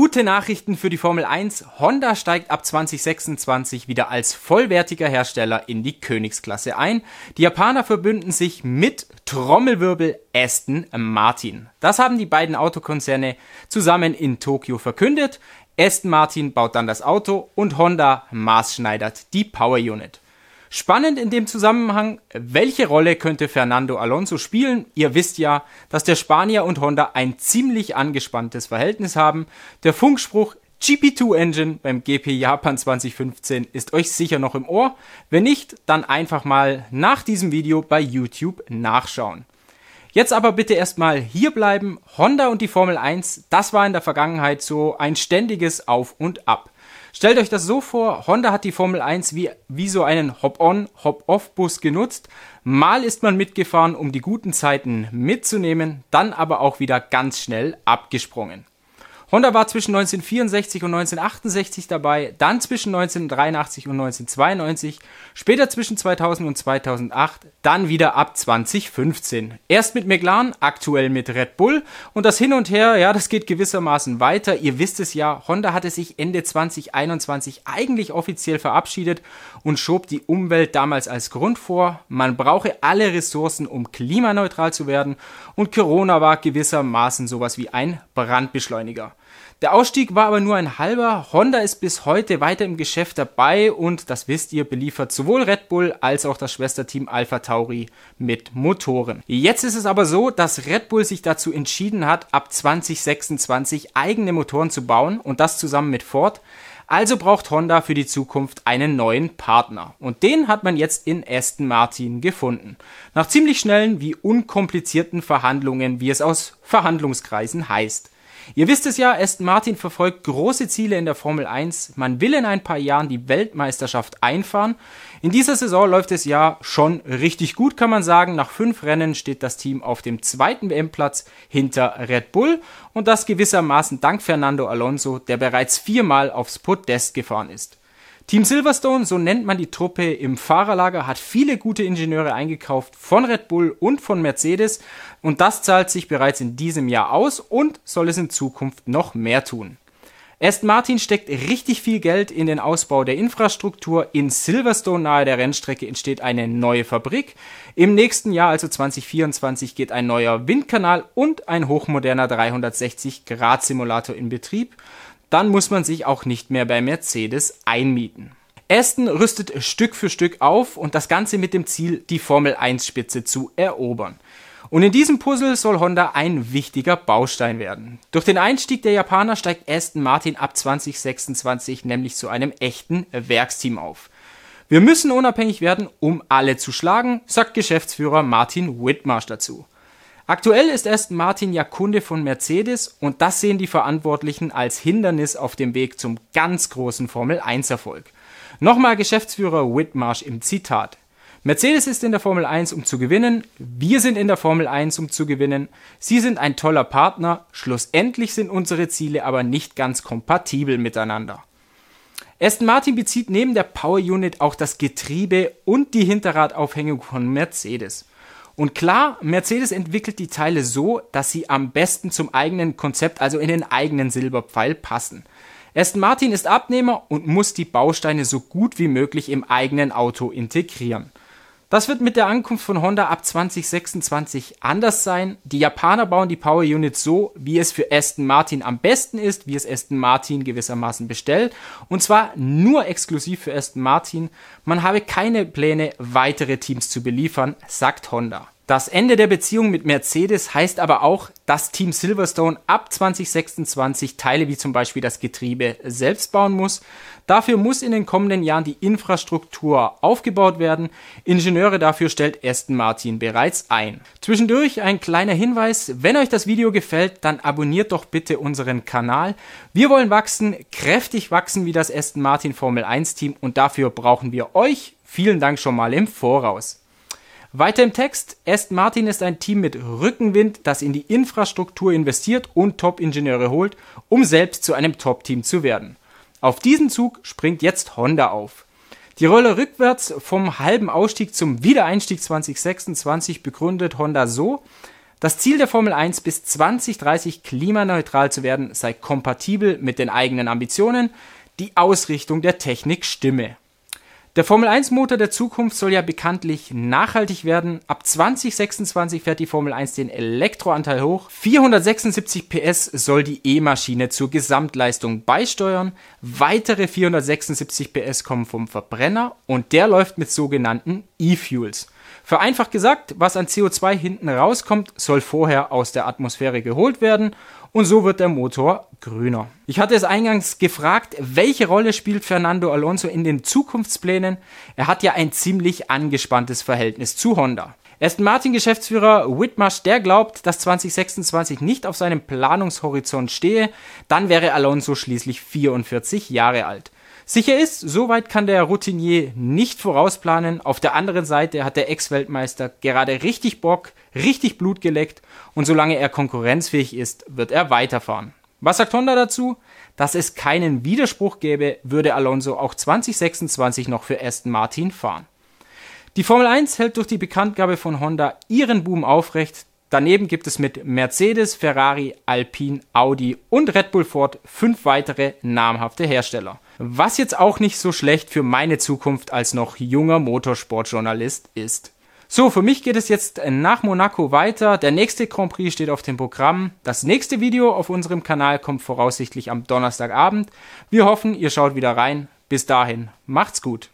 gute Nachrichten für die Formel 1. Honda steigt ab 2026 wieder als vollwertiger Hersteller in die Königsklasse ein. Die Japaner verbünden sich mit Trommelwirbel Aston Martin. Das haben die beiden Autokonzerne zusammen in Tokio verkündet. Aston Martin baut dann das Auto und Honda maßschneidert die Power Unit. Spannend in dem Zusammenhang, welche Rolle könnte Fernando Alonso spielen? Ihr wisst ja, dass der Spanier und Honda ein ziemlich angespanntes Verhältnis haben. Der Funkspruch GP2 Engine beim GP Japan 2015 ist euch sicher noch im Ohr. Wenn nicht, dann einfach mal nach diesem Video bei YouTube nachschauen. Jetzt aber bitte erstmal hier bleiben. Honda und die Formel 1, das war in der Vergangenheit so ein ständiges Auf und Ab. Stellt euch das so vor, Honda hat die Formel 1 wie, wie so einen Hop-on, Hop-off-Bus genutzt. Mal ist man mitgefahren, um die guten Zeiten mitzunehmen, dann aber auch wieder ganz schnell abgesprungen. Honda war zwischen 1964 und 1968 dabei, dann zwischen 1983 und 1992, später zwischen 2000 und 2008, dann wieder ab 2015. Erst mit McLaren, aktuell mit Red Bull und das Hin und Her, ja, das geht gewissermaßen weiter. Ihr wisst es ja, Honda hatte sich Ende 2021 eigentlich offiziell verabschiedet und schob die Umwelt damals als Grund vor. Man brauche alle Ressourcen, um klimaneutral zu werden und Corona war gewissermaßen sowas wie ein Brandbeschleuniger. Der Ausstieg war aber nur ein halber. Honda ist bis heute weiter im Geschäft dabei und das wisst ihr, beliefert sowohl Red Bull als auch das Schwesterteam Alpha Tauri mit Motoren. Jetzt ist es aber so, dass Red Bull sich dazu entschieden hat, ab 2026 eigene Motoren zu bauen und das zusammen mit Ford. Also braucht Honda für die Zukunft einen neuen Partner. Und den hat man jetzt in Aston Martin gefunden. Nach ziemlich schnellen wie unkomplizierten Verhandlungen, wie es aus Verhandlungskreisen heißt. Ihr wisst es ja, Aston Martin verfolgt große Ziele in der Formel 1. Man will in ein paar Jahren die Weltmeisterschaft einfahren. In dieser Saison läuft es ja schon richtig gut, kann man sagen. Nach fünf Rennen steht das Team auf dem zweiten WM-Platz hinter Red Bull und das gewissermaßen dank Fernando Alonso, der bereits viermal aufs Podest gefahren ist. Team Silverstone, so nennt man die Truppe im Fahrerlager, hat viele gute Ingenieure eingekauft von Red Bull und von Mercedes und das zahlt sich bereits in diesem Jahr aus und soll es in Zukunft noch mehr tun. Aston Martin steckt richtig viel Geld in den Ausbau der Infrastruktur. In Silverstone nahe der Rennstrecke entsteht eine neue Fabrik. Im nächsten Jahr, also 2024, geht ein neuer Windkanal und ein hochmoderner 360-Grad-Simulator in Betrieb dann muss man sich auch nicht mehr bei Mercedes einmieten. Aston rüstet Stück für Stück auf und das Ganze mit dem Ziel, die Formel 1 Spitze zu erobern. Und in diesem Puzzle soll Honda ein wichtiger Baustein werden. Durch den Einstieg der Japaner steigt Aston Martin ab 2026 nämlich zu einem echten Werksteam auf. Wir müssen unabhängig werden, um alle zu schlagen, sagt Geschäftsführer Martin Whitmarsh dazu. Aktuell ist Aston Martin ja Kunde von Mercedes und das sehen die Verantwortlichen als Hindernis auf dem Weg zum ganz großen Formel 1 Erfolg. Nochmal Geschäftsführer Whitmarsh im Zitat. Mercedes ist in der Formel 1, um zu gewinnen. Wir sind in der Formel 1, um zu gewinnen. Sie sind ein toller Partner. Schlussendlich sind unsere Ziele aber nicht ganz kompatibel miteinander. Aston Martin bezieht neben der Power Unit auch das Getriebe und die Hinterradaufhängung von Mercedes. Und klar, Mercedes entwickelt die Teile so, dass sie am besten zum eigenen Konzept, also in den eigenen Silberpfeil passen. Aston Martin ist Abnehmer und muss die Bausteine so gut wie möglich im eigenen Auto integrieren. Das wird mit der Ankunft von Honda ab 2026 anders sein. Die Japaner bauen die Power Unit so, wie es für Aston Martin am besten ist, wie es Aston Martin gewissermaßen bestellt. Und zwar nur exklusiv für Aston Martin. Man habe keine Pläne, weitere Teams zu beliefern, sagt Honda. Das Ende der Beziehung mit Mercedes heißt aber auch, dass Team Silverstone ab 2026 Teile wie zum Beispiel das Getriebe selbst bauen muss. Dafür muss in den kommenden Jahren die Infrastruktur aufgebaut werden. Ingenieure dafür stellt Aston Martin bereits ein. Zwischendurch ein kleiner Hinweis, wenn euch das Video gefällt, dann abonniert doch bitte unseren Kanal. Wir wollen wachsen, kräftig wachsen wie das Aston Martin Formel 1 Team und dafür brauchen wir euch. Vielen Dank schon mal im Voraus. Weiter im Text, Aston Martin ist ein Team mit Rückenwind, das in die Infrastruktur investiert und Top-Ingenieure holt, um selbst zu einem Top-Team zu werden. Auf diesen Zug springt jetzt Honda auf. Die Rolle rückwärts vom halben Ausstieg zum Wiedereinstieg 2026 begründet Honda so, Das Ziel der Formel 1 bis 2030 klimaneutral zu werden sei kompatibel mit den eigenen Ambitionen, die Ausrichtung der Technik stimme. Der Formel 1 Motor der Zukunft soll ja bekanntlich nachhaltig werden. Ab 2026 fährt die Formel 1 den Elektroanteil hoch. 476 PS soll die E-Maschine zur Gesamtleistung beisteuern. Weitere 476 PS kommen vom Verbrenner und der läuft mit sogenannten E-Fuels. Vereinfacht gesagt, was an CO2 hinten rauskommt, soll vorher aus der Atmosphäre geholt werden und so wird der Motor grüner. Ich hatte es eingangs gefragt, welche Rolle spielt Fernando Alonso in den Zukunftsplänen? Er hat ja ein ziemlich angespanntes Verhältnis zu Honda. Aston Martin Geschäftsführer Whitmarsh, der glaubt, dass 2026 nicht auf seinem Planungshorizont stehe, dann wäre Alonso schließlich 44 Jahre alt. Sicher ist, soweit kann der Routinier nicht vorausplanen. Auf der anderen Seite hat der Ex-Weltmeister gerade richtig Bock, richtig Blut geleckt und solange er konkurrenzfähig ist, wird er weiterfahren. Was sagt Honda dazu? Dass es keinen Widerspruch gäbe, würde Alonso auch 2026 noch für Aston Martin fahren. Die Formel 1 hält durch die Bekanntgabe von Honda ihren Boom aufrecht. Daneben gibt es mit Mercedes, Ferrari, Alpine, Audi und Red Bull Ford fünf weitere namhafte Hersteller. Was jetzt auch nicht so schlecht für meine Zukunft als noch junger Motorsportjournalist ist. So, für mich geht es jetzt nach Monaco weiter. Der nächste Grand Prix steht auf dem Programm. Das nächste Video auf unserem Kanal kommt voraussichtlich am Donnerstagabend. Wir hoffen, ihr schaut wieder rein. Bis dahin, macht's gut.